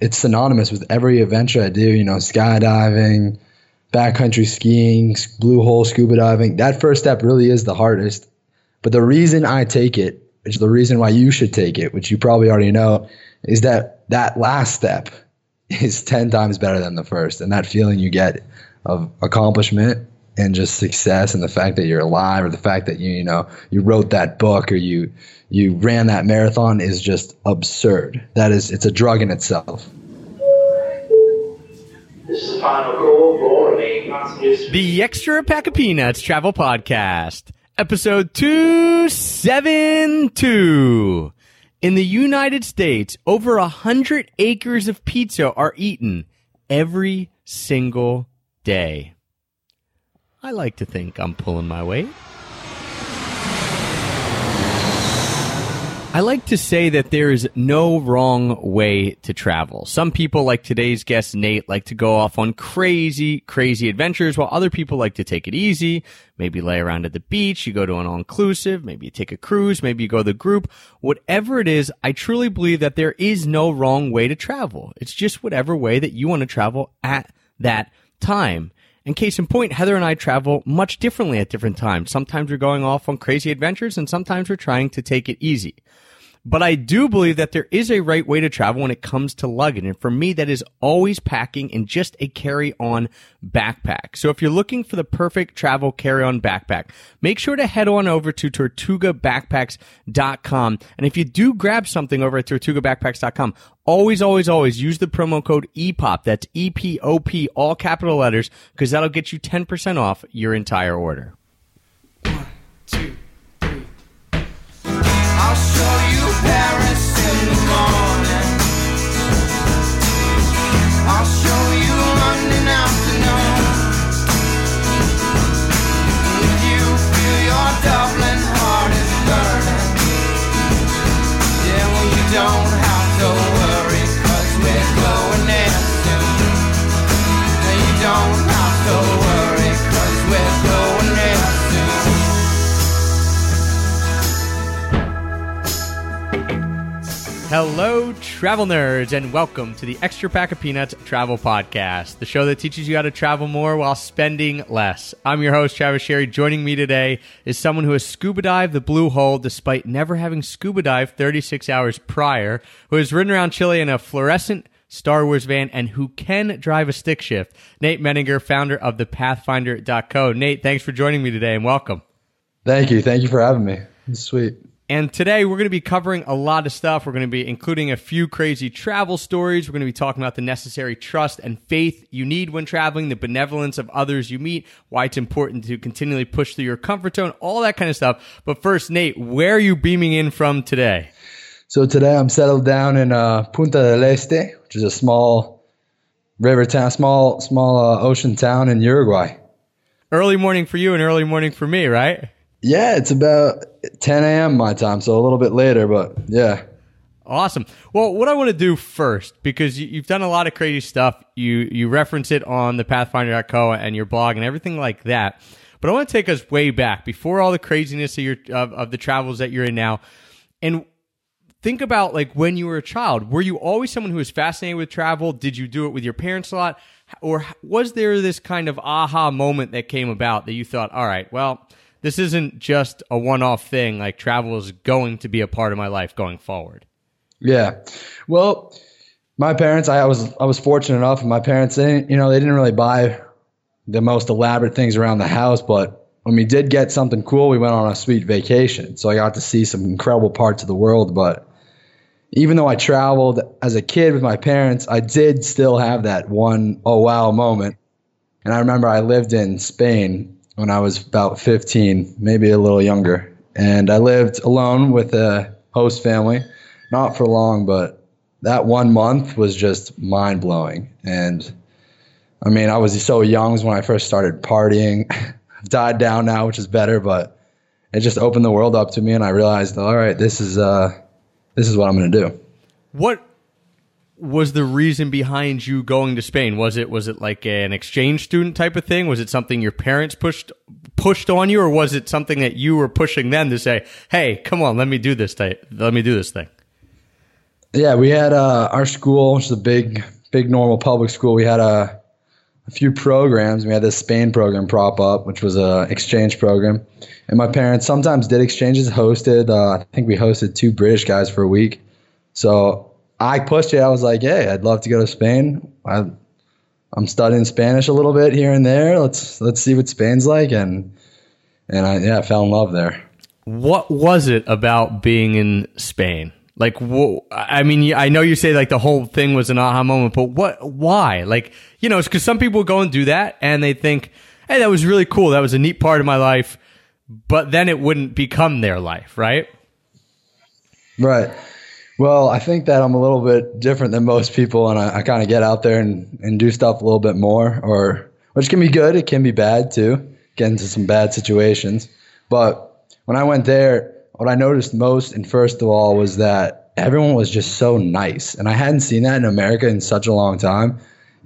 it's synonymous with every adventure I do. You know, skydiving, backcountry skiing, blue hole scuba diving. That first step really is the hardest. But the reason I take it, which is the reason why you should take it, which you probably already know, is that that last step is 10 times better than the first. And that feeling you get of accomplishment and just success and the fact that you're alive or the fact that you, you know, you wrote that book or you, you ran that marathon is just absurd. That is, it's a drug in itself. This is the. The Extra Pack of Peanuts Travel Podcast, episode 272. In the United States, over a hundred acres of pizza are eaten every single day. I like to think I'm pulling my weight. I like to say that there is no wrong way to travel. Some people, like today's guest Nate, like to go off on crazy, crazy adventures, while other people like to take it easy. Maybe lay around at the beach, you go to an all-inclusive, maybe you take a cruise, maybe you go to the group. Whatever it is, I truly believe that there is no wrong way to travel. It's just whatever way that you want to travel at that time. And case in point, Heather and I travel much differently at different times. Sometimes we're going off on crazy adventures and sometimes we're trying to take it easy. But I do believe that there is a right way to travel when it comes to luggage. And for me, that is always packing in just a carry on backpack. So if you're looking for the perfect travel carry on backpack, make sure to head on over to tortugabackpacks.com. And if you do grab something over at tortugabackpacks.com, always, always, always use the promo code EPOP. That's E P O P, all capital letters, because that'll get you 10% off your entire order. I'll show you Paris in the morning. I'll show you London afternoon. If you feel your Dublin heart is burning, yeah, well, you don't have Hello, travel nerds, and welcome to the Extra Pack of Peanuts Travel Podcast, the show that teaches you how to travel more while spending less. I'm your host, Travis Sherry. Joining me today is someone who has scuba dived the blue hole despite never having scuba dived 36 hours prior, who has ridden around Chile in a fluorescent Star Wars van, and who can drive a stick shift. Nate Menninger, founder of the Pathfinder.co. Nate, thanks for joining me today and welcome. Thank you. Thank you for having me. It's sweet. And today we're going to be covering a lot of stuff. We're going to be including a few crazy travel stories. We're going to be talking about the necessary trust and faith you need when traveling, the benevolence of others you meet, why it's important to continually push through your comfort zone, all that kind of stuff. But first, Nate, where are you beaming in from today? So today I'm settled down in uh, Punta del Este, which is a small river town, small small uh, ocean town in Uruguay. Early morning for you and early morning for me, right? Yeah, it's about 10 a.m. my time, so a little bit later, but yeah. Awesome. Well, what I want to do first, because you, you've done a lot of crazy stuff, you you reference it on the Pathfinder.co and your blog and everything like that. But I want to take us way back before all the craziness of your of, of the travels that you're in now, and think about like when you were a child. Were you always someone who was fascinated with travel? Did you do it with your parents a lot, or was there this kind of aha moment that came about that you thought, all right, well, this isn't just a one-off thing. Like travel is going to be a part of my life going forward. Yeah. Well, my parents, I was I was fortunate enough. My parents, they didn't, you know, they didn't really buy the most elaborate things around the house, but when we did get something cool, we went on a sweet vacation. So I got to see some incredible parts of the world. But even though I traveled as a kid with my parents, I did still have that one oh wow moment. And I remember I lived in Spain when I was about 15, maybe a little younger. And I lived alone with a host family, not for long, but that one month was just mind blowing. And I mean, I was so young when I first started partying. I've died down now, which is better, but it just opened the world up to me, and I realized, all right, this is uh, this is what I'm going to do. What was the reason behind you going to Spain? Was it was it like an exchange student type of thing? Was it something your parents pushed pushed on you, or was it something that you were pushing them to say, "Hey, come on, let me do this. Th- let me do this thing." Yeah, we had uh, our school, which is a big, big normal public school. We had a, a few programs. We had this Spain program prop up, which was a exchange program, and my parents sometimes did exchanges. Hosted, uh, I think we hosted two British guys for a week. So I pushed it. I was like, "Hey, I'd love to go to Spain. I, I'm studying Spanish a little bit here and there. Let's let's see what Spain's like." And and I yeah, I fell in love there. What was it about being in Spain? Like, wh- I mean, I know you say like the whole thing was an aha moment, but what, why? Like, you know, it's because some people go and do that and they think, hey, that was really cool. That was a neat part of my life. But then it wouldn't become their life, right? Right. Well, I think that I'm a little bit different than most people, and I, I kind of get out there and, and do stuff a little bit more, or which can be good, it can be bad too. Get into some bad situations, but when I went there, what I noticed most, and first of all, was that everyone was just so nice. And I hadn't seen that in America in such a long time.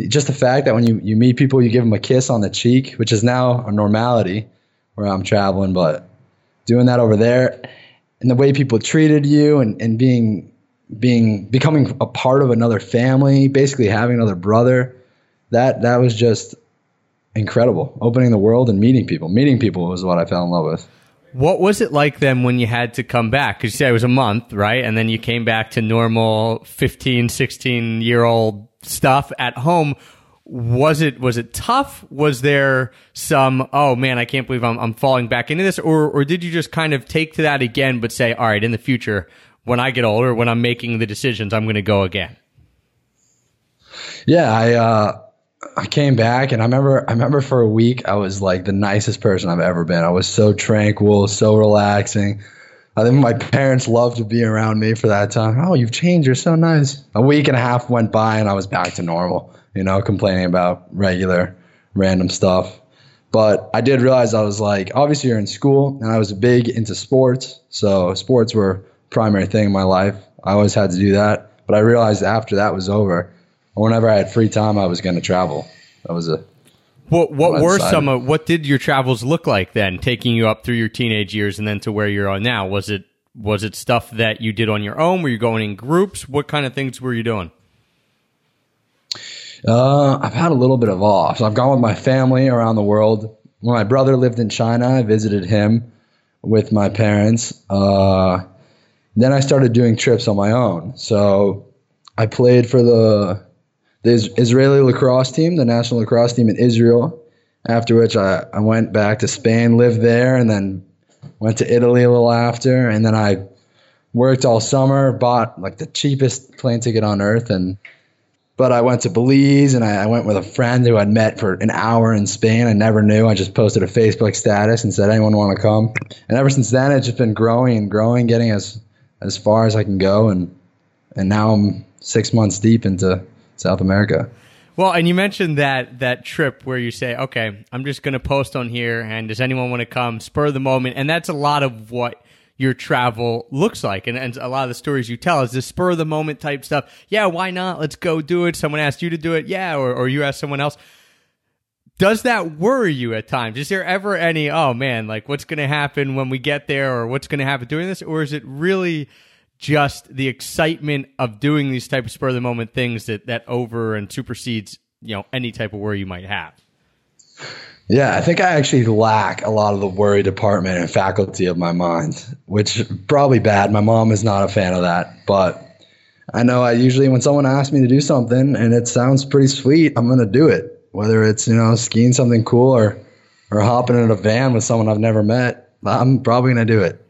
Just the fact that when you, you meet people, you give them a kiss on the cheek, which is now a normality where I'm traveling, but doing that over there and the way people treated you and, and being being becoming a part of another family, basically having another brother, that that was just incredible. Opening the world and meeting people. Meeting people was what I fell in love with. What was it like then when you had to come back? Because you said it was a month, right? And then you came back to normal 15, 16 year old stuff at home. Was it was it tough? Was there some oh man, I can't believe I'm I'm falling back into this, or or did you just kind of take to that again, but say, all right, in the future, when I get older, when I'm making the decisions, I'm going to go again. Yeah, I uh, I came back and I remember I remember for a week I was like the nicest person I've ever been. I was so tranquil, so relaxing. I think my parents loved to be around me for that time. Oh, you've changed. You're so nice. A week and a half went by and I was back to normal. You know, complaining about regular, random stuff. But I did realize I was like, obviously you're in school, and I was big into sports. So sports were primary thing in my life. I always had to do that. But I realized after that was over, whenever I had free time, I was going to travel. That was a What what were some of what did your travels look like then, taking you up through your teenage years and then to where you're on now? Was it was it stuff that you did on your own? Were you going in groups? What kind of things were you doing? Uh, I've had a little bit of all. So I've gone with my family around the world. When my brother lived in China, I visited him with my parents. Uh, then I started doing trips on my own. So I played for the the Israeli lacrosse team, the national lacrosse team in Israel. After which I, I went back to Spain, lived there, and then went to Italy a little after. And then I worked all summer, bought like the cheapest plane ticket on earth, and but I went to Belize and I, I went with a friend who I'd met for an hour in Spain. I never knew. I just posted a Facebook status and said, anyone want to come? And ever since then, it's just been growing and growing, getting as as far as I can go. And and now I'm six months deep into South America. Well, and you mentioned that that trip where you say, "Okay, I'm just going to post on here, and does anyone want to come?" Spur the moment, and that's a lot of what your travel looks like, and, and a lot of the stories you tell is this spur of the moment type stuff. Yeah, why not? Let's go do it. Someone asked you to do it, yeah, or or you asked someone else. Does that worry you at times? Is there ever any, oh man, like what's going to happen when we get there, or what's going to happen doing this, or is it really? just the excitement of doing these type of spur of the moment things that that over and supersedes you know any type of worry you might have Yeah, I think I actually lack a lot of the worry department and faculty of my mind, which probably bad. My mom is not a fan of that, but I know I usually when someone asks me to do something and it sounds pretty sweet, I'm gonna do it. Whether it's you know skiing something cool or or hopping in a van with someone I've never met, I'm probably gonna do it.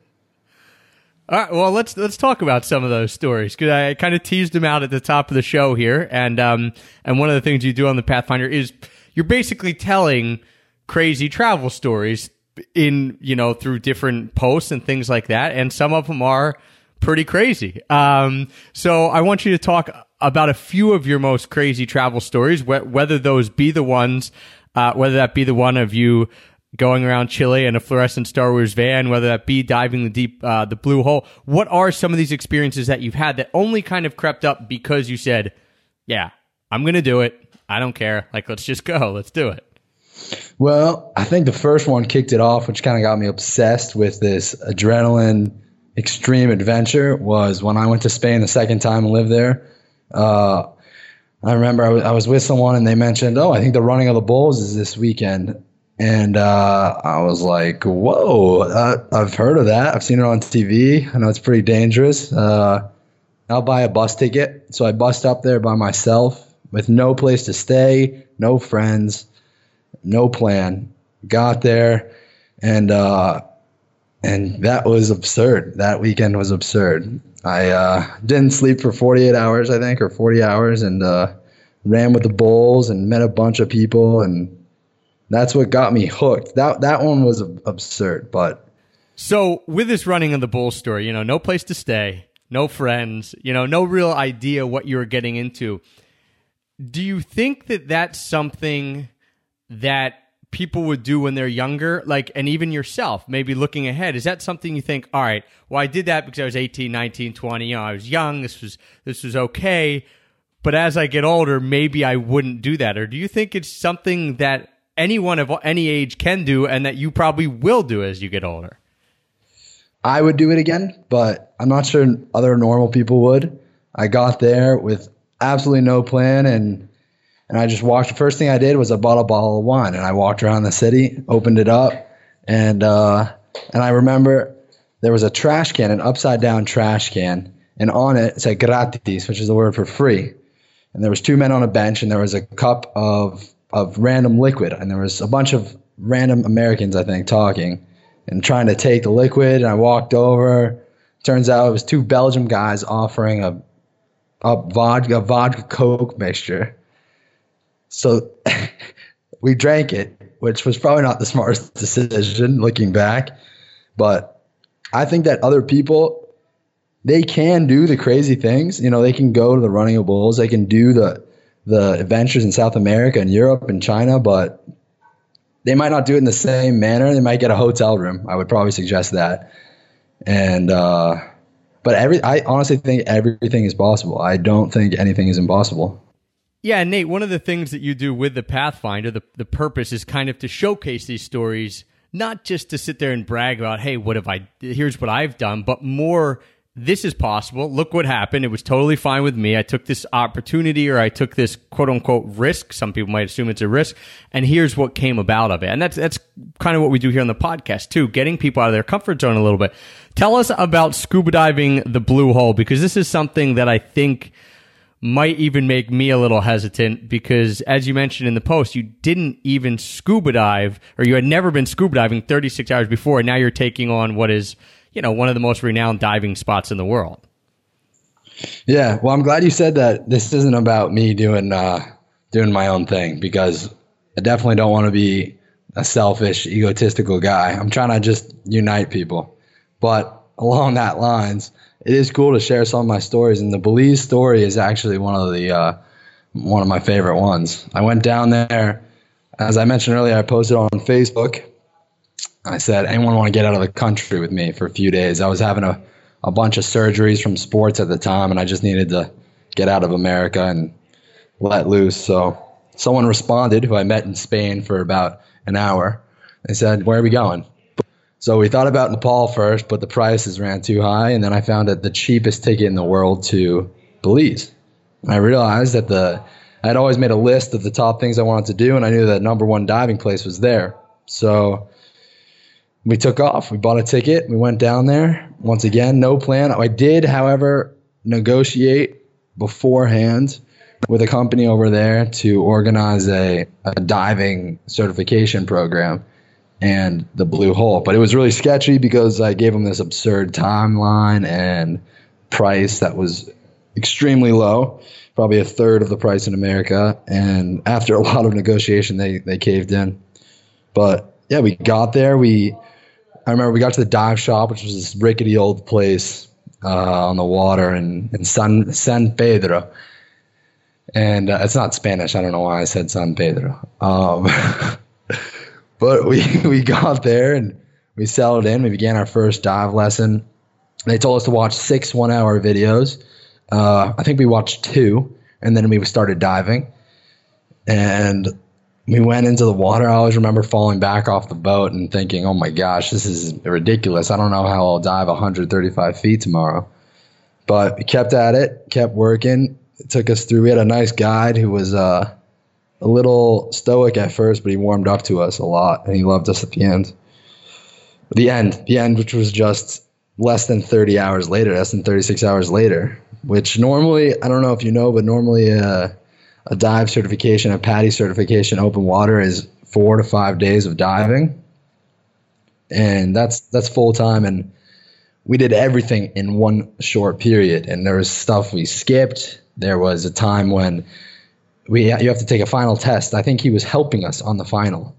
all right well let's let's talk about some of those stories because i kind of teased them out at the top of the show here and um and one of the things you do on the pathfinder is you're basically telling crazy travel stories in you know through different posts and things like that and some of them are pretty crazy um so i want you to talk about a few of your most crazy travel stories wh- whether those be the ones uh, whether that be the one of you going around Chile in a fluorescent Star Wars van, whether that be diving the deep, uh, the blue hole. What are some of these experiences that you've had that only kind of crept up because you said, "Yeah, I'm going to do it. I don't care. Like, let's just go. Let's do it." Well, I think the first one kicked it off, which kind of got me obsessed with this adrenaline extreme adventure was when I went to Spain the second time and lived there. Uh, I remember I was, with someone and they mentioned, "Oh, I think the running of the bulls is this weekend," and uh, I was like, "Whoa, uh, I've heard of that. I've seen it on TV. I know it's pretty dangerous. Uh, I'll buy a bus ticket." So I bussed up there by myself with no place to stay, no friends, no plan. Got there, and uh, and that was absurd. That weekend was absurd. I uh, didn't sleep for 48 hours, I think, or 40 hours, and uh, ran with the bulls and met a bunch of people, and that's what got me hooked. That that one was absurd, but So with this running of the bull story, you know, no place to stay, no friends, you know, no real idea what you were getting into. Do you think that that's something that people would do when they're younger? Like, and even yourself, maybe looking ahead, is that something you think, all right, well, I did that because I was 18, 19, 20, you know, I was young. This was, this was okay. But as I get older, maybe I wouldn't do that. Or do you think it's something that anyone of any age can do and that you probably will do as you get older? I would do it again, but I'm not sure other normal people would. I got there with absolutely no plan and and I just walked. The first thing I did was I bought a bottle of wine and I walked around the city, opened it up, and uh, and I remember there was a trash can, an upside down trash can, and on it it said gratis, which is the word for free. And there was two men on a bench, and there was a cup of of random liquid, and there was a bunch of random Americans, I think, talking and trying to take the liquid. And I walked over. Turns out it was two Belgium guys offering a a vodka vodka coke mixture. So we drank it, which was probably not the smartest decision looking back. But I think that other people they can do the crazy things. You know, they can go to the running of bulls, they can do the the adventures in South America and Europe and China, but they might not do it in the same manner. They might get a hotel room. I would probably suggest that. And uh, but every I honestly think everything is possible. I don't think anything is impossible. Yeah, Nate, one of the things that you do with the Pathfinder, the, the purpose is kind of to showcase these stories, not just to sit there and brag about, hey, what have I, here's what I've done, but more, this is possible. Look what happened. It was totally fine with me. I took this opportunity or I took this quote unquote risk. Some people might assume it's a risk. And here's what came about of it. And that's, that's kind of what we do here on the podcast too, getting people out of their comfort zone a little bit. Tell us about scuba diving the blue hole because this is something that I think might even make me a little hesitant because as you mentioned in the post, you didn't even scuba dive or you had never been scuba diving 36 hours before. And now you're taking on what is, you know, one of the most renowned diving spots in the world. Yeah, well, I'm glad you said that. This isn't about me doing uh, doing my own thing because I definitely don't want to be a selfish, egotistical guy. I'm trying to just unite people. But along that lines, it is cool to share some of my stories, and the Belize story is actually one of the uh, one of my favorite ones. I went down there, as I mentioned earlier. I posted on Facebook. I said, anyone want to get out of the country with me for a few days? I was having a, a bunch of surgeries from sports at the time, and I just needed to get out of America and let loose. So someone responded who I met in Spain for about an hour. They said, Where are we going? So we thought about Nepal first, but the prices ran too high. And then I found that the cheapest ticket in the world to Belize. And I realized that the I had always made a list of the top things I wanted to do, and I knew that number one diving place was there. So we took off. We bought a ticket. We went down there. Once again, no plan. I did, however, negotiate beforehand with a company over there to organize a, a diving certification program and the blue hole. But it was really sketchy because I gave them this absurd timeline and price that was extremely low, probably a third of the price in America. And after a lot of negotiation, they, they caved in. But yeah, we got there. We I remember we got to the dive shop, which was this rickety old place uh, on the water in, in San, San Pedro. And uh, it's not Spanish. I don't know why I said San Pedro. Um, but we, we got there and we settled in. We began our first dive lesson. They told us to watch six one hour videos. Uh, I think we watched two, and then we started diving. And we went into the water. I always remember falling back off the boat and thinking, "Oh my gosh, this is ridiculous! I don't know how I'll dive 135 feet tomorrow." But we kept at it, kept working. It took us through. We had a nice guide who was uh, a little stoic at first, but he warmed up to us a lot, and he loved us at the end. The end, the end, which was just less than 30 hours later, less than 36 hours later. Which normally, I don't know if you know, but normally uh, a dive certification, a PADI certification, open water is four to five days of diving, and that's that's full time. And we did everything in one short period. And there was stuff we skipped. There was a time when we you have to take a final test. I think he was helping us on the final.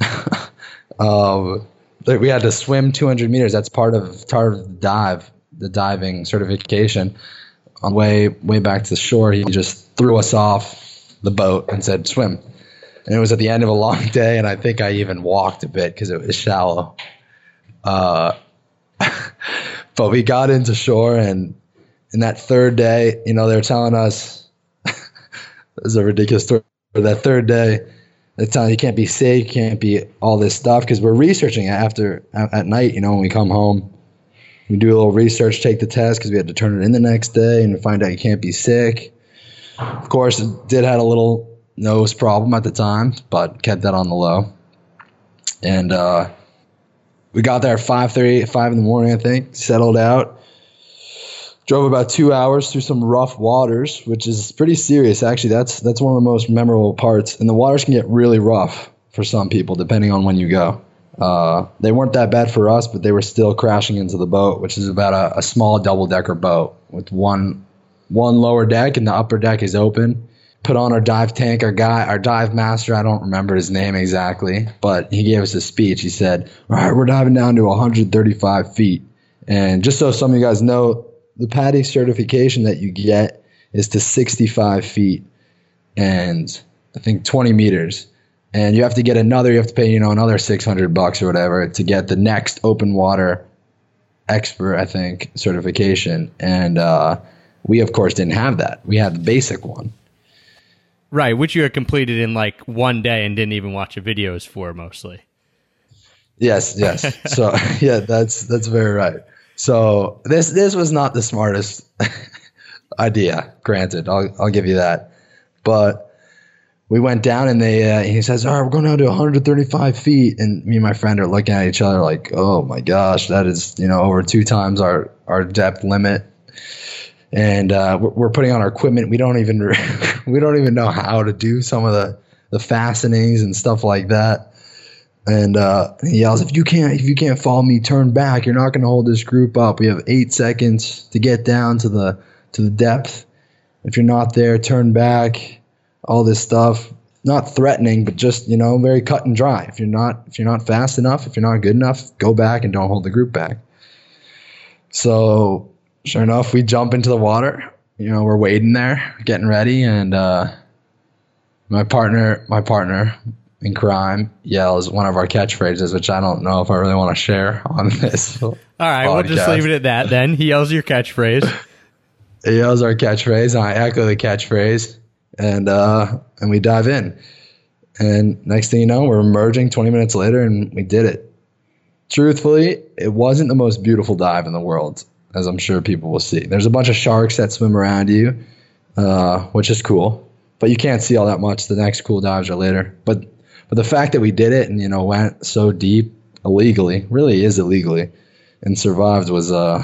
um, we had to swim 200 meters. That's part of part of the dive, the diving certification. On way way back to the shore, he just threw us off the boat and said swim. And it was at the end of a long day, and I think I even walked a bit because it was shallow. Uh, but we got into shore, and in that third day, you know, they were telling us is a ridiculous story. But that third day, they're telling you can't be sick, can't be all this stuff because we're researching it after at night. You know, when we come home, we do a little research, take the test because we had to turn it in the next day, and find out you can't be sick. Of course, it did had a little nose problem at the time, but kept that on the low. And uh, we got there at 5.30, 5 in the morning, I think, settled out. Drove about two hours through some rough waters, which is pretty serious. Actually, that's that's one of the most memorable parts. And the waters can get really rough for some people, depending on when you go. Uh, they weren't that bad for us, but they were still crashing into the boat, which is about a, a small double decker boat with one one lower deck, and the upper deck is open. Put on our dive tank. Our guy, our dive master, I don't remember his name exactly, but he gave us a speech. He said, "All right, we're diving down to 135 feet." And just so some of you guys know, the PADI certification that you get is to 65 feet and I think 20 meters. And you have to get another, you have to pay, you know, another 600 bucks or whatever to get the next open water expert, I think, certification. And uh, we, of course, didn't have that. We had the basic one. Right, which you had completed in like one day and didn't even watch the videos for mostly. Yes, yes. so yeah, that's that's very right. So this this was not the smartest idea. Granted, I'll I'll give you that. But we went down and they uh, he says, "All right, we're going down to 135 feet," and me and my friend are looking at each other like, "Oh my gosh, that is you know over two times our our depth limit." And uh, we're, we're putting on our equipment. We don't even we don't even know how to do some of the the fastenings and stuff like that and uh, he yells, "If you can't, if you can't follow me, turn back. You're not going to hold this group up. We have eight seconds to get down to the to the depth. If you're not there, turn back. All this stuff, not threatening, but just you know, very cut and dry. If you're not, if you're not fast enough, if you're not good enough, go back and don't hold the group back. So, sure enough, we jump into the water. You know, we're waiting there, getting ready, and uh, my partner, my partner, in crime yells one of our catchphrases, which I don't know if I really want to share on this. All right, podcast. we'll just leave it at that then. He yells your catchphrase. he yells our catchphrase, and I echo the catchphrase, and uh, and we dive in. And next thing you know, we're emerging 20 minutes later, and we did it. Truthfully, it wasn't the most beautiful dive in the world, as I'm sure people will see. There's a bunch of sharks that swim around you, uh, which is cool, but you can't see all that much. The next cool dives are later. But but the fact that we did it and you know went so deep illegally, really is illegally, and survived was uh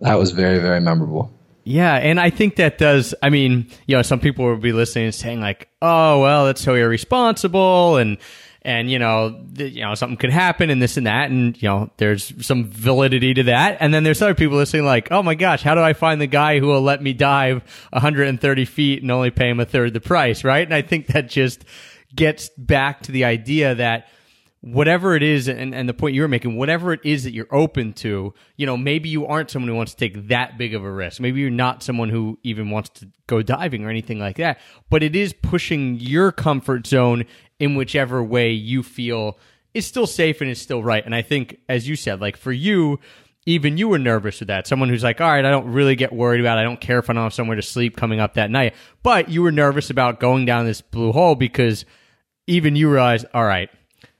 that was very very memorable. Yeah, and I think that does. I mean, you know, some people will be listening and saying like, "Oh, well, that's so irresponsible," and and you know, th- you know, something could happen and this and that, and you know, there's some validity to that. And then there's other people listening like, "Oh my gosh, how do I find the guy who will let me dive 130 feet and only pay him a third the price?" Right? And I think that just gets back to the idea that whatever it is and, and the point you were making whatever it is that you're open to you know maybe you aren't someone who wants to take that big of a risk. Maybe you're not someone who even wants to go diving or anything like that. But it is pushing your comfort zone in whichever way you feel is still safe and is still right. And i think as you said like for you even you were nervous with that. Someone who's like, all right, I don't really get worried about. It. I don't care if I don't have somewhere to sleep coming up that night. But you were nervous about going down this blue hole because even you realized, all right,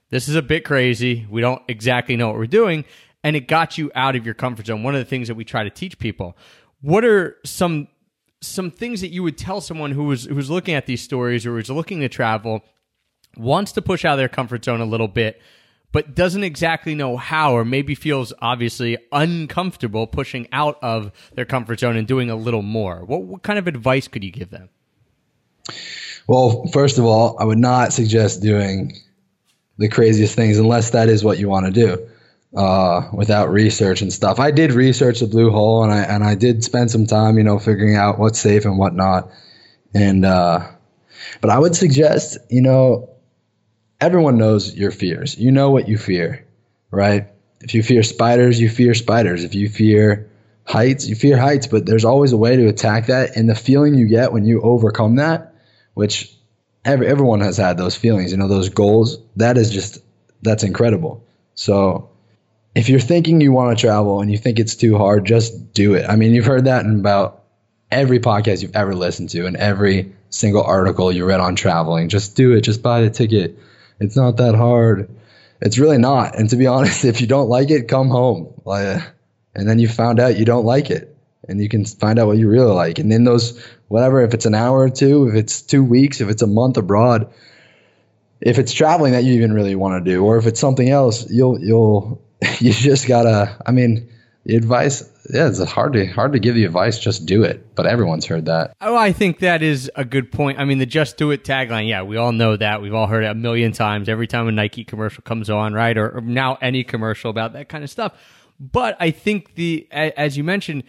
this is a bit crazy. We don't exactly know what we're doing. And it got you out of your comfort zone. One of the things that we try to teach people. What are some some things that you would tell someone who was who was looking at these stories or was looking to travel, wants to push out of their comfort zone a little bit, but doesn't exactly know how, or maybe feels obviously uncomfortable pushing out of their comfort zone and doing a little more? What, what kind of advice could you give them? Well, first of all, I would not suggest doing the craziest things unless that is what you want to do uh, without research and stuff. I did research the blue hole and I and I did spend some time, you know, figuring out what's safe and whatnot. And uh, but I would suggest, you know, everyone knows your fears. You know what you fear, right? If you fear spiders, you fear spiders. If you fear heights, you fear heights. But there's always a way to attack that, and the feeling you get when you overcome that, which every, everyone has had those feelings, you know, those goals. That is just that's incredible. So if you're thinking you want to travel and you think it's too hard, just do it. I mean, you've heard that in about every podcast you've ever listened to and every single article you read on traveling. Just do it. Just buy the ticket. It's not that hard. It's really not. And to be honest, if you don't like it, come home. Like, uh, and then you found out you don't like it, and you can find out what you really like. And in those, whatever, if it's an hour or two, if it's two weeks, if it's a month abroad, if it's traveling that you even really want to do, or if it's something else, you'll you'll you just gotta. I mean, the advice. Yeah, it's hard to hard to give the advice. Just do it. But everyone's heard that. Oh, I think that is a good point. I mean, the "Just Do It" tagline. Yeah, we all know that. We've all heard it a million times. Every time a Nike commercial comes on, right, or, or now any commercial about that kind of stuff. But I think the as you mentioned,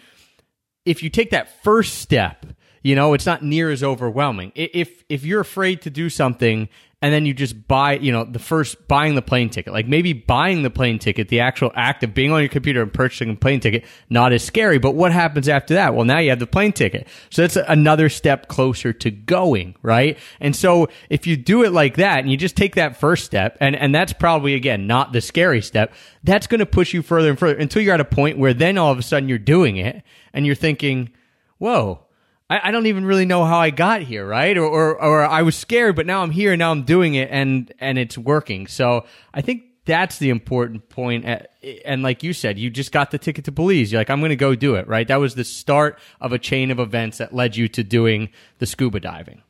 if you take that first step, you know, it's not near as overwhelming. If if you're afraid to do something and then you just buy, you know, the first buying the plane ticket, like maybe buying the plane ticket, the actual act of being on your computer and purchasing a plane ticket, not as scary. But what happens after that? Well, now you have the plane ticket. So that's another step closer to going, right? And so if you do it like that and you just take that first step, and, and that's probably, again, not the scary step, that's going to push you further and further until you're at a point where then all of a sudden you're doing it and you're thinking, whoa, I, I don't even really know how I got here, right? Or, or, or I was scared, but now I'm here and now I'm doing it and, and it's working. So I think that's the important point. Eh, eh, and like you said, you just got the ticket to Belize. You're like, I'm going to go do it, right? That was the start of a chain of events that led you to doing the scuba diving.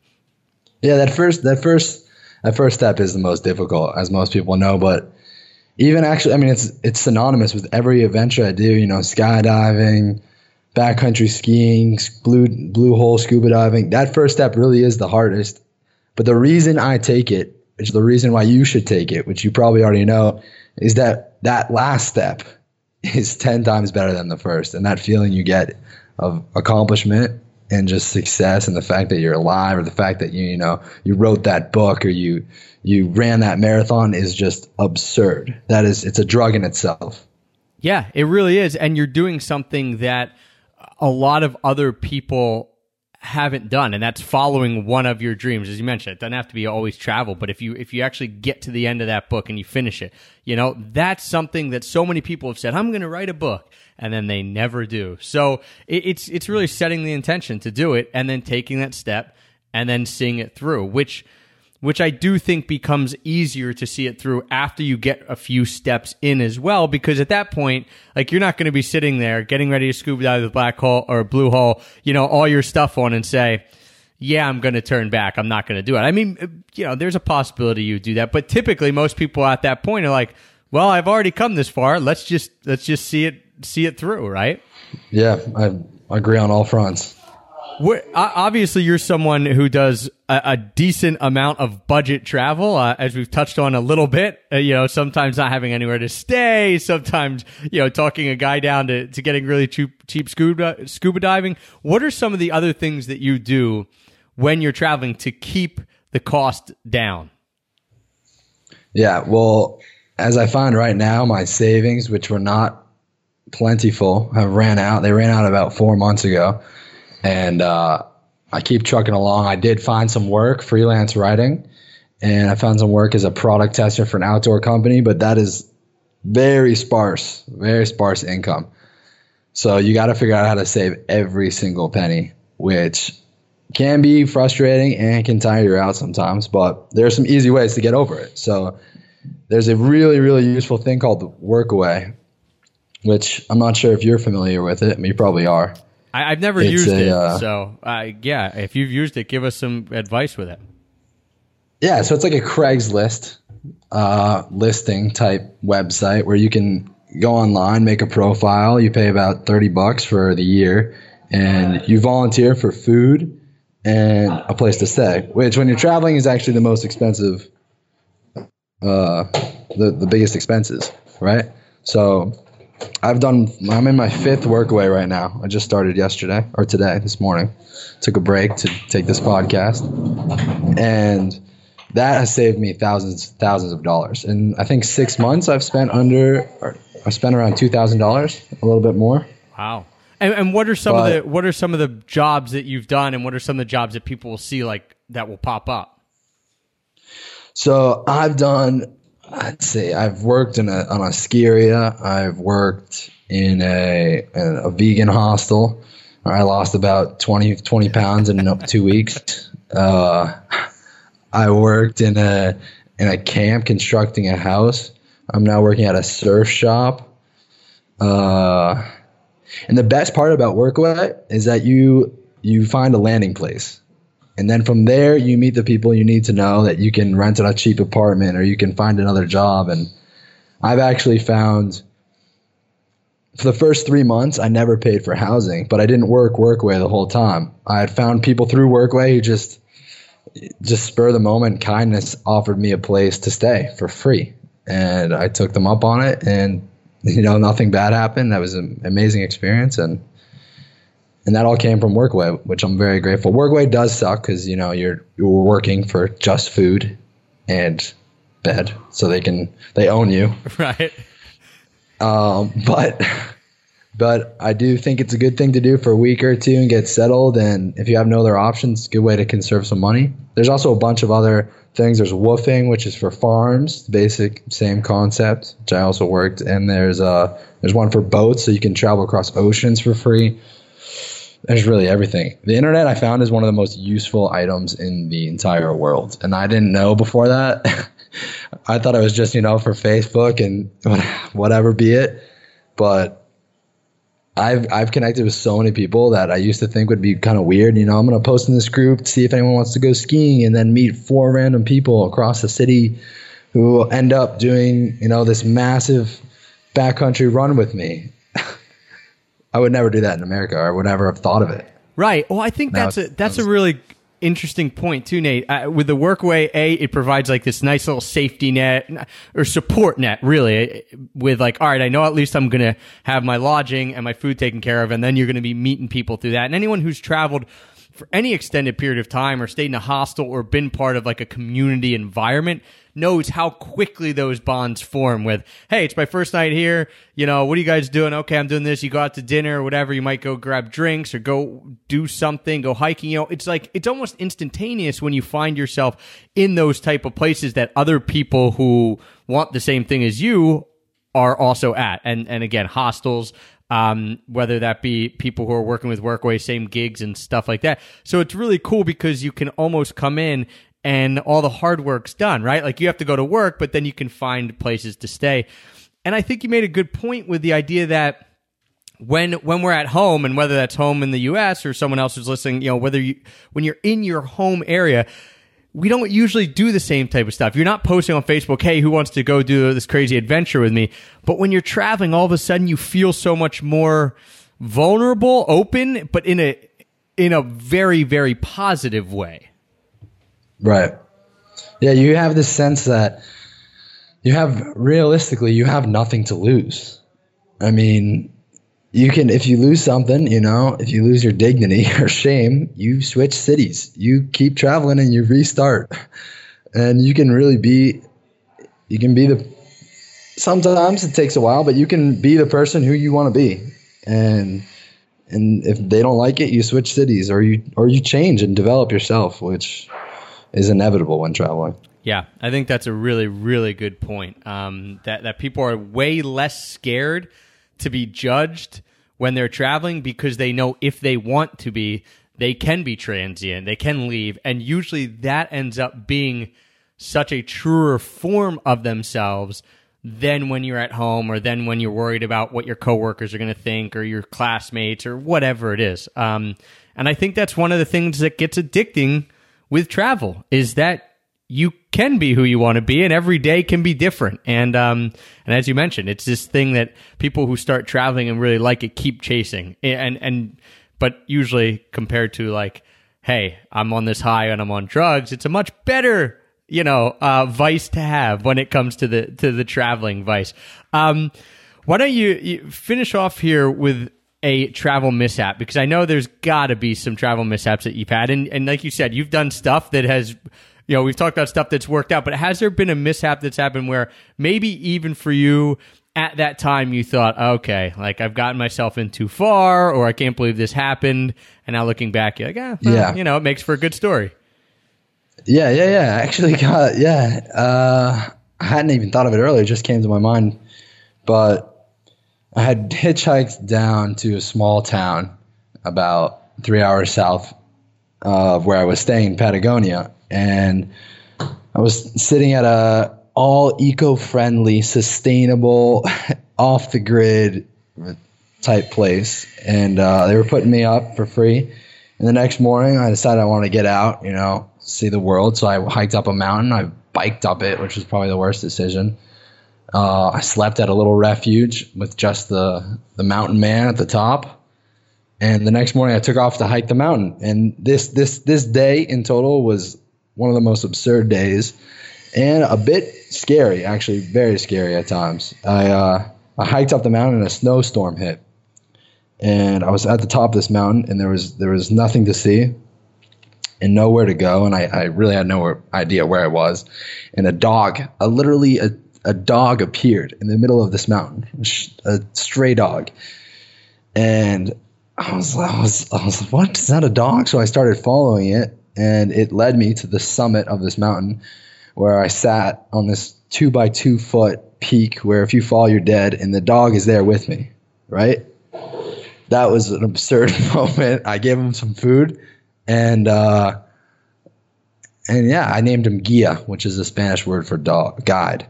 Yeah, that first, that first, that first step is the most difficult, as most people know. But even actually, I mean, it's it's synonymous with every adventure I do. You know, skydiving, backcountry skiing, blue blue hole scuba diving. That first step really is the hardest. But the reason I take it, which the reason why you should take it, which you probably already know, is that that last step is 10 times better than the first. And that feeling you get of accomplishment and just success and the fact that you're alive or the fact that you you know you wrote that book or you you ran that marathon is just absurd. That is it's a drug in itself. Yeah, it really is and you're doing something that a lot of other people haven't done and that's following one of your dreams. As you mentioned it doesn't have to be always travel but if you if you actually get to the end of that book and you finish it you know that's something that so many people have said i'm going to write a book and then they never do. So it, it's it's really setting the intention to do it and then taking that step and then seeing it through which which I do think becomes easier to see it through after you get a few steps in as well. Because at that point, like you're not going to be sitting there getting ready to scuba dive the black hole or blue hole, you know, all your stuff on and say, yeah, I'm going to turn back. I'm not going to do it. I mean, uh, you know, there's a possibility you do that, but typically most people at that point are like, well, I've already come this far. Let's just, let's just see it, see it through. Right. Yeah. I agree on all fronts. We're, obviously, you're someone who does a, a decent amount of budget travel, uh, as we've touched on a little bit. Uh, you know, sometimes not having anywhere to stay, sometimes you know talking a guy down to, to getting really cheap cheap scuba scuba diving. What are some of the other things that you do when you're traveling to keep the cost down? Yeah, well, as I find right now, my savings, which were not plentiful, have ran out. They ran out about four months ago and uh, I keep trucking along. I did find some work, freelance writing, and I found some work as a product tester for an outdoor company, but that is very sparse, very sparse income. So you got to figure out how to save every single penny, which can be frustrating and can tire you out sometimes, but there are some easy ways to get over it. So there's a really, really useful thing called the Workaway, which I'm not sure if you're familiar with it. I mean, You probably are. I, I've never It's used a, it, uh, so uh, yeah. If you've used it, give us some advice with it. Yeah, so it's like a Craigslist uh, listing type website where you can go online, make a profile. You pay about thirty bucks for the year, and you volunteer for food and a place to stay. Which, when you're traveling, is actually the most expensive, uh, the the biggest expenses, right? So, I've done. I'm in my fifth workaway right now. I just started yesterday or today, this morning. Took a break to take this podcast, and that has saved me thousands thousands of dollars And i think six months i've spent under i spent around $2000 a little bit more Wow. And, and what are some But- of the what are some of the jobs that you've done, and what are some of the jobs that people will see like that will pop up? so i've done let's say i've worked in a on a ski area i've worked in a in a vegan hostel. I lost about 20 20 pounds in two weeks. Uh, i worked in a in a camp constructing a house. I'm now working at a surf shop. Uh, And the best part about Workaway is that you you find a landing place. And then from there you meet the people you need to know that you can rent a cheap apartment or you can find another job. And I've actually found for the first 3 months I never paid for housing, but I didn't work Workaway the whole time. I had found people through Workaway who just just spur the moment kindness offered me a place to stay for free. And I took them up on it and you know nothing bad happened. That was an amazing experience. And and that all came from Workaway which I'm very grateful Workaway does suck because you know you're you're working for just food and bed so they can they own you right? um, but but I do think it's a good thing to do for a week or two and get settled. And if you have no other options, good way to conserve some money. There's also a bunch of other things. There's WWOOFing, which is for farms, basic same concept, which I also worked. And there's uh there's one for boats, so you can travel across oceans for free. There's really everything. The internet I found is one of the most useful items in the entire world, and I didn't know before that. I thought it was just you know for Facebook and whatever be it, but I've I've connected with so many people that I used to think would be kind of weird. You know, I'm gonna post in this group to see if anyone wants to go skiing, and then meet four random people across the city who will end up doing you know this massive backcountry run with me. I would never do that in America. or I would never have thought of it. Right. Well, I think Now that's a that's a really interesting point too, Nate. Uh, with the Workaway, a it provides like this nice little safety net or support net, really. With like, all right, I know at least I'm gonna have my lodging and my food taken care of, and then you're gonna be meeting people through that. And anyone who's traveled for any extended period of time or stayed in a hostel or been part of like a community environment knows how quickly those bonds form with hey it's my first night here. You know what are you guys doing? Okay i'm doing this. You go out to dinner or whatever. You might go grab drinks or go do something go hiking. You know it's like it's almost instantaneous when you find yourself in those type of places that other people who want the same thing as you are also at. And and again hostels um, whether that be people who are working with workaway same gigs and stuff like that. So it's really cool because you can almost come in and all the hard work's done right like you have to go to work but then you can find places to stay and i think you made a good point with the idea that when when we're at home and whether that's home in the US or someone else who's listening, you know, whether you when you're in your home area, we don't usually do the same type of stuff. You're not posting on Facebook, "Hey, who wants to go do this crazy adventure with me?" But when you're traveling, all of a sudden you feel so much more vulnerable, open, but in a in a very very positive way. Right. Yeah, you have this sense that you have realistically you have nothing to lose. I mean, you can if you lose something, you know, if you lose your dignity or shame, you switch cities. You keep traveling and you restart. And you can really be you can be the sometimes it takes a while, but you can be the person who you want to be. And and if they don't like it, you switch cities or you or you change and develop yourself, which is inevitable when traveling. Yeah, I think that's a really, really good point. Um, that that people are way less scared to be judged when they're traveling because they know if they want to be, they can be transient, they can leave, and usually that ends up being such a truer form of themselves than when you're at home or then when you're worried about what your coworkers are going to think or your classmates or whatever it is. Um, and I think that's one of the things that gets addicting with travel is that you can be who you want to be and every day can be different. And, um, and as you mentioned, it's this thing that people who start traveling and really like it keep chasing. And, and, but usually compared to like, hey, I'm on this high and I'm on drugs, it's a much better you know, uh, vice to have when it comes to the to the traveling vice. Um, why don't you, you finish off here with a travel mishap? Because I know there's got to be some travel mishaps that you've had, and and like you said, you've done stuff that has. You know, we've talked about stuff that's worked out, but has there been a mishap that's happened where maybe even for you at that time you thought, okay, like I've gotten myself in too far, or I can't believe this happened, and now looking back, you're like, ah, well, Yeah. you know, it makes for a good story. Yeah, yeah, yeah. I actually got yeah. Uh, I hadn't even thought of it earlier; it just came to my mind. But I had hitchhiked down to a small town about three hours south of where I was staying in Patagonia, and I was sitting at a all eco-friendly, sustainable, off the grid type place, and uh, they were putting me up for free. And the next morning, I decided I wanted to get out, you know, see the world. So I hiked up a mountain. I biked up it, which was probably the worst decision. Uh, I slept at a little refuge with just the the mountain man at the top. And the next morning, I took off to hike the mountain. And this this this day in total was one of the most absurd days, and a bit scary, actually, very scary at times. I uh, I hiked up the mountain, and a snowstorm hit and I was at the top of this mountain, and there was there was nothing to see, and nowhere to go, and I, I really had no idea where I was, and a dog, a literally a, a dog appeared in the middle of this mountain, a stray dog, and I was I was I was like, what is that a dog? So I started following it, and it led me to the summit of this mountain, where I sat on this two by two foot peak, where if you fall, you're dead, and the dog is there with me, right? that was an absurd moment. I gave him some food, and uh, and yeah, I named him Guia, which is the Spanish word for dog guide.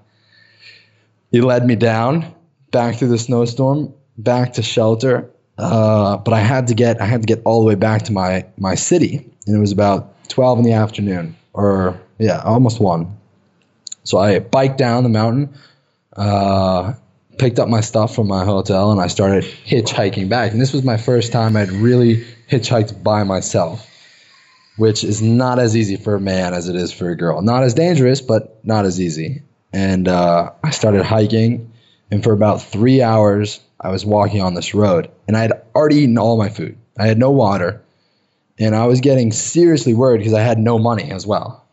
He led me down back through the snowstorm, back to shelter. Uh, but I had to get I had to get all the way back to my my city, and it was about twelve in the afternoon, or yeah, almost one. So I biked down the mountain. Uh, picked up my stuff from my hotel and I started hitchhiking back. And this was my first time I'd really hitchhiked by myself, which is not as easy for a man as it is for a girl. Not as dangerous, but not as easy. And uh, I started hiking, and for about three hours, I was walking on this road, and I had already eaten all my food. I had no water, and I was getting seriously worried because I had no money as well.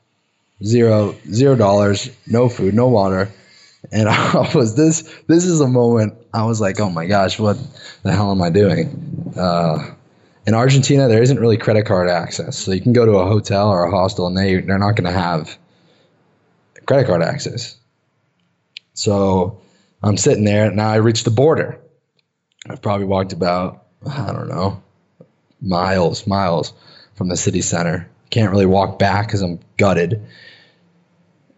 Zero, zero dollars, no food, no water and I was this. This is a moment I was like, oh my gosh, what the hell am I doing? Uh, in Argentina, there isn't really credit card access, so you can go to a hotel or a hostel, and they they're not going to have credit card access. So I'm sitting there. Now I reached the border. I've probably walked about I don't know miles, miles from the city center. Can't really walk back because I'm gutted.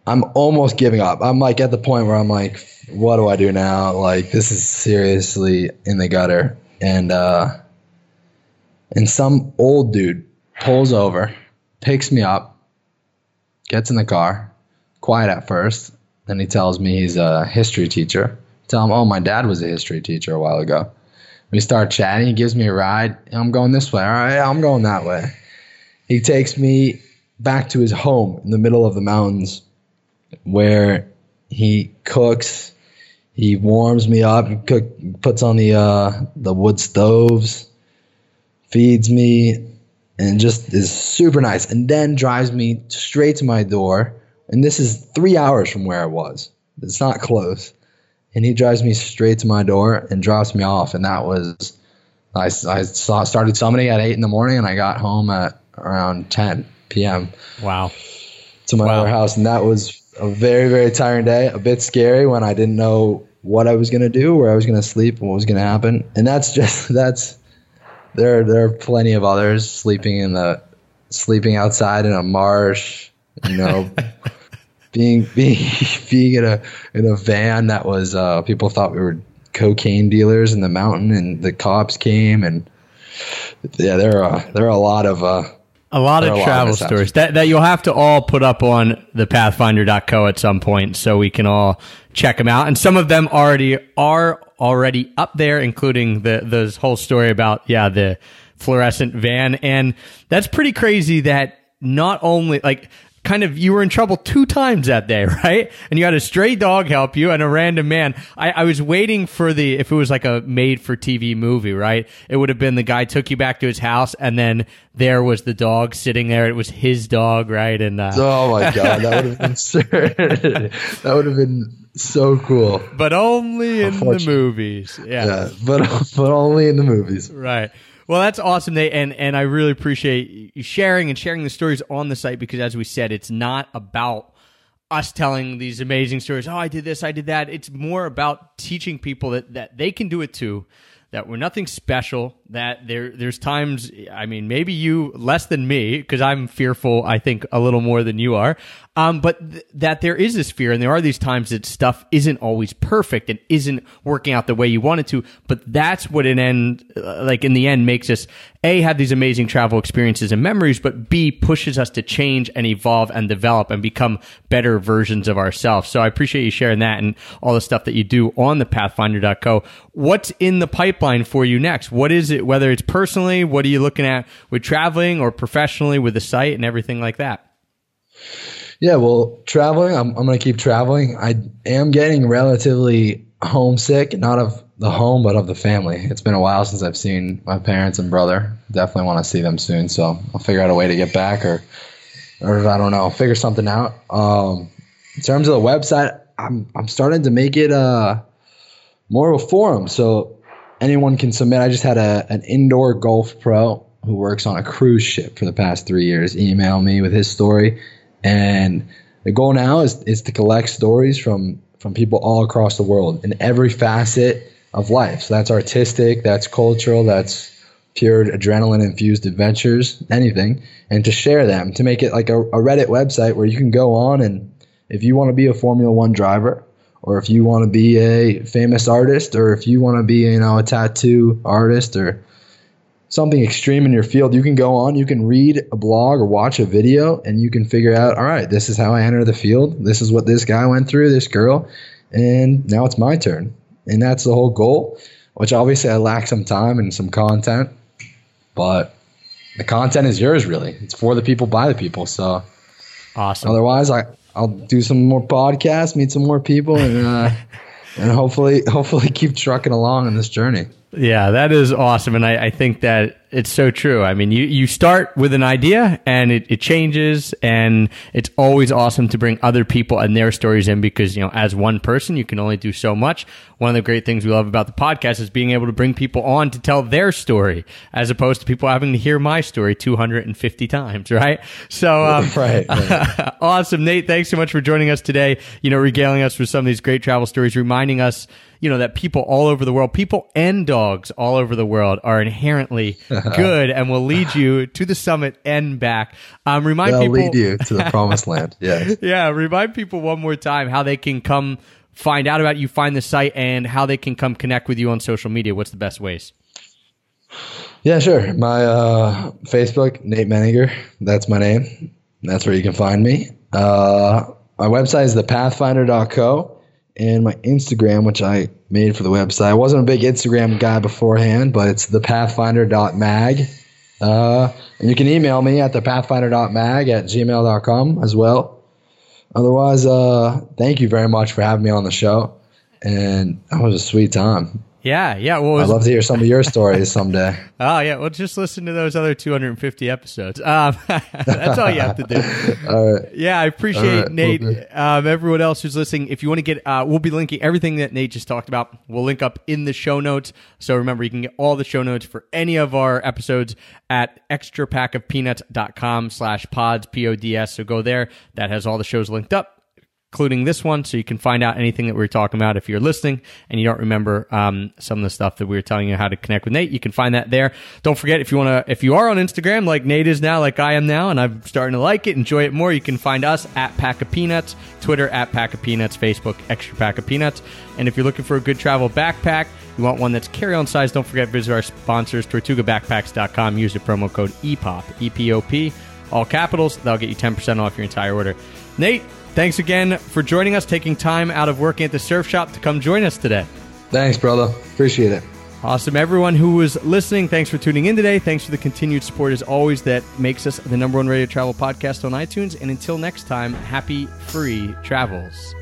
I'm almost giving up. I'm like at the point where I'm like, what do I do now? Like this is seriously in the gutter. And uh and some old dude pulls over, picks me up, gets in the car, quiet at first. Then he tells me he's a history teacher. Tell him, oh, my dad was a history teacher a while ago. We start chatting. He gives me a ride. I'm going this way. All right, I'm going that way. He takes me back to his home in the middle of the mountains where he cooks. He warms me up. Cook, puts on the uh, the wood stoves, feeds me, and just is super nice. And then drives me straight to my door. And this is three hours from where I was. It's not close. And he drives me straight to my door and drops me off. And that was I, I saw, started summiting at eight in the morning, and I got home at around ten p.m. Wow. to my Wow. other house, and that was a very very tiring day. A bit scary when I didn't know what I was gonna do, where I was gonna sleep, and what was gonna happen. And that's just that's there there are plenty of others sleeping in the sleeping outside in a marsh. You know, being being being in a in a van that was uh, people thought we were cocaine dealers in the mountain, and the cops came and yeah, there are there are a lot of uh, A lot of a lot of travel stories that, that you'll have to all put up on the pathfinder.co at some point so we can all check them out. And some of them already are already up there, including the, the whole story about, yeah, the fluorescent van. And that's pretty crazy that not only like, kind of you were in trouble two times that day, right? And you had a stray dog help you and a random man. I, I was waiting for the if it was like a made for TV movie, right? It would have been the guy took you back to his house and then there was the dog sitting there. It was his dog, right? And uh, oh my god, that would have been so- that would have been so cool. but only in the movies. Yeah, but but only in the movies. Right. Well, that's awesome, and and I really appreciate you sharing and sharing the stories on the site because, as we said, it's not about us telling these amazing stories. Oh, I did this, I did that. It's more about teaching people that that they can do it too. That we're nothing special. That there there's times. I mean, maybe you less than me because I'm fearful. I think a little more than you are. Um, but th- that there is this fear, and there are these times that stuff isn't always perfect and isn't working out the way you want it to. But that's what an end, uh, like in the end, makes us a have these amazing travel experiences and memories, but b pushes us to change and evolve and develop and become better versions of ourselves. So I appreciate you sharing that and all the stuff that you do on the Pathfinder.co. What's in the pipeline for you next? What is it? Whether it's personally, what are you looking at with traveling or professionally with the site and everything like that? Yeah, well, traveling, I'm, I'm going to keep traveling. I am getting relatively homesick, not of the home, but of the family. It's been a while since I've seen my parents and brother. Definitely want to see them soon, so I'll figure out a way to get back, or, or I don't know, figure something out. Um, in terms of the website, I'm I'm starting to make it uh more of a forum, so anyone can submit. I just had a an indoor golf pro who works on a cruise ship for the past three years email me with his story, and the goal now is is to collect stories from from people all across the world in every facet of life. So that's artistic, that's cultural, that's pure adrenaline infused adventures, anything, and to share them to make it like a, a Reddit website where you can go on and if you want to be a Formula One driver, or if you want to be a famous artist, or if you want to be you know a tattoo artist or something extreme in your field, you can go on, you can read a blog or watch a video, and you can figure out, all right, this is how I enter the field. This is what this guy went through, this girl, and now it's my turn. And that's the whole goal, which obviously I lack some time and some content, but the content is yours really. It's for the people, by the people. So Awesome. otherwise, I I'll do some more podcasts, meet some more people, and uh, and hopefully hopefully keep trucking along on this journey. Yeah, that is awesome. And I, I think that it's so true. I mean, you, you start with an idea and it, it changes and it's always awesome to bring other people and their stories in because, you know, as one person, you can only do so much. One of the great things we love about the podcast is being able to bring people on to tell their story as opposed to people having to hear my story 250 times, right? So, um, Right, right. awesome. Nate, thanks so much for joining us today. You know, regaling us with some of these great travel stories, reminding us, you know, that people all over the world, people and dogs all over the world are inherently good and will lead you to the summit and back. Um, remind They'll people, lead you to the promised land. Yeah. yeah, remind people one more time how they can come find out about you, find the site, and how they can come connect with you on social media. What's the best ways? Yeah, sure. My uh, Facebook, Nate Menninger. That's my name. That's where you can find me. Uh, my website is thepathfinder.co. And my Instagram, which I made for the website. I wasn't a big Instagram guy beforehand, but it's thepathfinder.mag. Uh, and you can email me at thepathfinder.mag at gmail.com as well. Otherwise, uh, thank you very much for having me on the show. And that was a sweet time. Yeah, yeah. Well, it I'd love to hear some of your stories someday. Oh yeah, well just listen to those other 250 episodes. Um, that's all you have to do. All right. Yeah, I appreciate right, Nate. Um, everyone else who's listening, if you want to get, uh, we'll be linking everything that Nate just talked about. We'll link up in the show notes. So remember, you can get all the show notes for any of our episodes at extrapackofpeanuts.com slash pods, P-O-D-S. So go there. That has all the shows linked up including this one, so you can find out anything that we are talking about. If you're listening and you don't remember um, some of the stuff that we were telling you how to connect with Nate, you can find that there. Don't forget if you want to, if you are on Instagram like Nate is now, like I am now, and I'm starting to like it, enjoy it more, you can find us at Pack of Peanuts, Twitter at Pack of Peanuts, Facebook Extra Pack of Peanuts, and if you're looking for a good travel backpack. You want one that's carry-on size? Don't forget visit our sponsors, TortugaBackpacks.com. Use the promo code EPOP, E-P-O-P, all capitals. That'll get you 10% off your entire order. Nate, thanks again for joining us, taking time out of working at the surf shop to come join us today. Thanks, brother. Appreciate it. Awesome. Everyone who was listening, thanks for tuning in today. Thanks for the continued support as always that makes us the number one radio travel podcast on iTunes. And until next time, happy free travels.